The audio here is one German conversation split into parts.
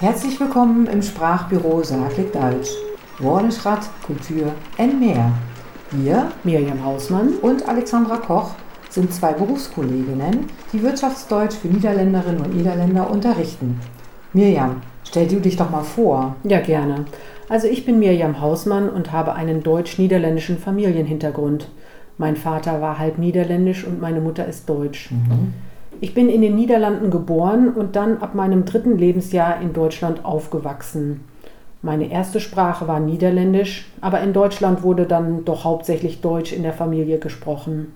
Herzlich willkommen im Sprachbüro Saglik Deutsch. Woordenschat, Kultur en mehr. Wir, Miriam Hausmann und Alexandra Koch, sind zwei Berufskolleginnen, die Wirtschaftsdeutsch für Niederländerinnen und Niederländer unterrichten. Miriam, stell du dich doch mal vor. Ja, gerne. Also ich bin Miriam Hausmann und habe einen deutsch-niederländischen Familienhintergrund. Mein Vater war halb niederländisch und meine Mutter ist deutsch. Mhm. Ich bin in den Niederlanden geboren und dann ab meinem dritten Lebensjahr in Deutschland aufgewachsen. Meine erste Sprache war Niederländisch, aber in Deutschland wurde dann doch hauptsächlich Deutsch in der Familie gesprochen.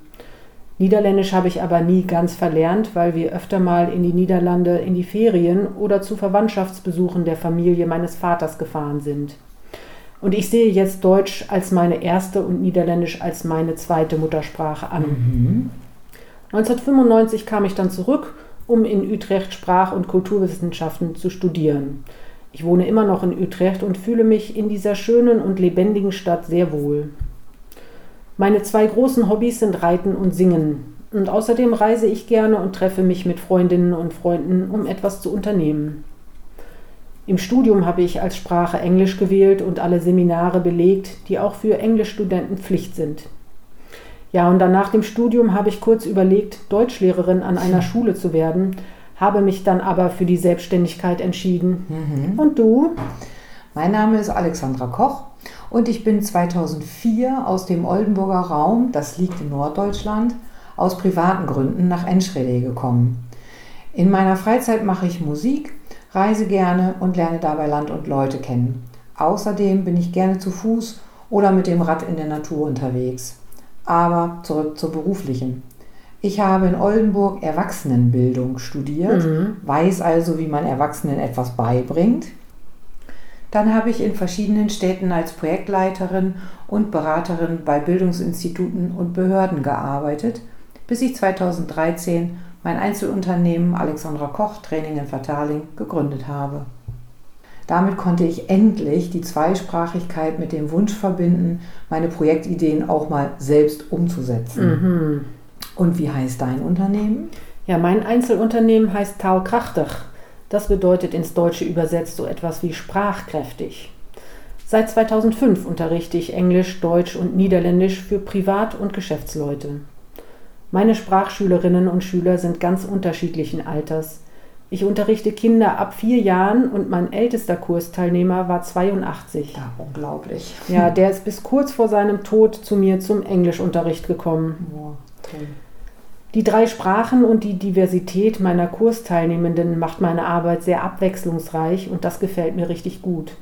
Niederländisch habe ich aber nie ganz verlernt, weil wir öfter mal in die Niederlande in die Ferien oder zu Verwandtschaftsbesuchen der Familie meines Vaters gefahren sind. Und ich sehe jetzt Deutsch als meine erste und Niederländisch als meine zweite Muttersprache an. Mhm. 1995 kam ich dann zurück, um in Utrecht Sprach- und Kulturwissenschaften zu studieren. Ich wohne immer noch in Utrecht und fühle mich in dieser schönen und lebendigen Stadt sehr wohl. Meine zwei großen Hobbys sind Reiten und Singen. Und außerdem reise ich gerne und treffe mich mit Freundinnen und Freunden, um etwas zu unternehmen. Im Studium habe ich als Sprache Englisch gewählt und alle Seminare belegt, die auch für Englischstudenten Pflicht sind. Ja, und dann nach dem Studium habe ich kurz überlegt, Deutschlehrerin an einer Schule zu werden, habe mich dann aber für die Selbstständigkeit entschieden. Mhm. Und du? Mein Name ist Alexandra Koch und ich bin 2004 aus dem Oldenburger Raum, das liegt in Norddeutschland, aus privaten Gründen nach Enschede gekommen. In meiner Freizeit mache ich Musik, reise gerne und lerne dabei Land und Leute kennen. Außerdem bin ich gerne zu Fuß oder mit dem Rad in der Natur unterwegs. Aber zurück zur beruflichen. Ich habe in Oldenburg Erwachsenenbildung studiert, mhm. weiß also, wie man Erwachsenen etwas beibringt. Dann habe ich in verschiedenen Städten als Projektleiterin und Beraterin bei Bildungsinstituten und Behörden gearbeitet, bis ich 2013 mein Einzelunternehmen Alexandra Koch Training in Vertaling gegründet habe. Damit konnte ich endlich die Zweisprachigkeit mit dem Wunsch verbinden, meine Projektideen auch mal selbst umzusetzen. Mhm. Und wie heißt dein Unternehmen? Ja, mein Einzelunternehmen heißt Tau Krachtach. Das bedeutet ins Deutsche übersetzt so etwas wie sprachkräftig. Seit 2005 unterrichte ich Englisch, Deutsch und Niederländisch für Privat- und Geschäftsleute. Meine Sprachschülerinnen und Schüler sind ganz unterschiedlichen Alters. Ich unterrichte Kinder ab vier Jahren und mein ältester Kursteilnehmer war 82. Ja, unglaublich. Ja, der ist bis kurz vor seinem Tod zu mir zum Englischunterricht gekommen. Oh, okay. Die drei Sprachen und die Diversität meiner Kursteilnehmenden macht meine Arbeit sehr abwechslungsreich und das gefällt mir richtig gut.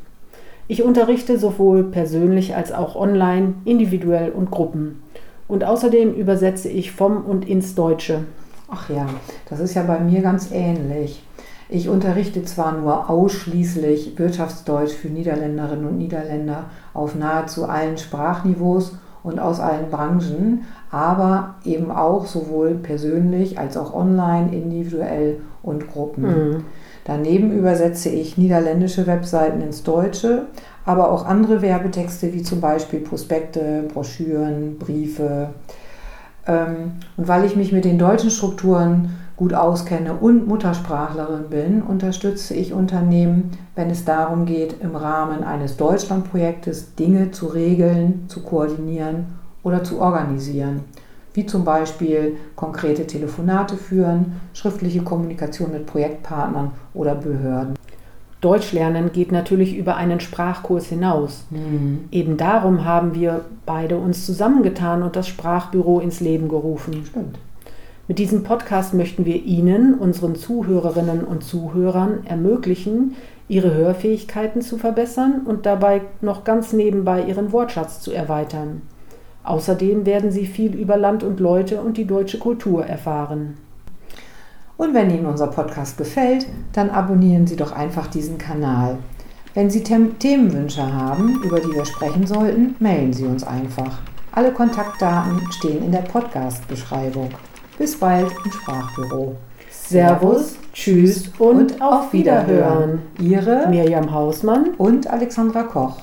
Ich unterrichte sowohl persönlich als auch online, individuell und Gruppen. Und außerdem übersetze ich vom und ins Deutsche. Ach ja, das ist ja bei mir ganz ähnlich. Ich unterrichte zwar nur ausschließlich Wirtschaftsdeutsch für Niederländerinnen und Niederländer auf nahezu allen Sprachniveaus und aus allen Branchen, aber eben auch sowohl persönlich als auch online, individuell und Gruppen. Mhm. Daneben übersetze ich niederländische Webseiten ins Deutsche, aber auch andere Werbetexte wie zum Beispiel Prospekte, Broschüren, Briefe, und weil ich mich mit den deutschen Strukturen gut auskenne und Muttersprachlerin bin, unterstütze ich Unternehmen, wenn es darum geht, im Rahmen eines Deutschlandprojektes Dinge zu regeln, zu koordinieren oder zu organisieren. Wie zum Beispiel konkrete Telefonate führen, schriftliche Kommunikation mit Projektpartnern oder Behörden. Deutsch lernen geht natürlich über einen Sprachkurs hinaus. Mhm. Eben darum haben wir beide uns zusammengetan und das Sprachbüro ins Leben gerufen. Stimmt. Mit diesem Podcast möchten wir Ihnen, unseren Zuhörerinnen und Zuhörern, ermöglichen, Ihre Hörfähigkeiten zu verbessern und dabei noch ganz nebenbei Ihren Wortschatz zu erweitern. Außerdem werden Sie viel über Land und Leute und die deutsche Kultur erfahren. Und wenn Ihnen unser Podcast gefällt, dann abonnieren Sie doch einfach diesen Kanal. Wenn Sie Themenwünsche haben, über die wir sprechen sollten, melden Sie uns einfach. Alle Kontaktdaten stehen in der Podcast-Beschreibung. Bis bald im Sprachbüro. Servus, Tschüss und, und auf Wiederhören. Ihre Miriam Hausmann und Alexandra Koch.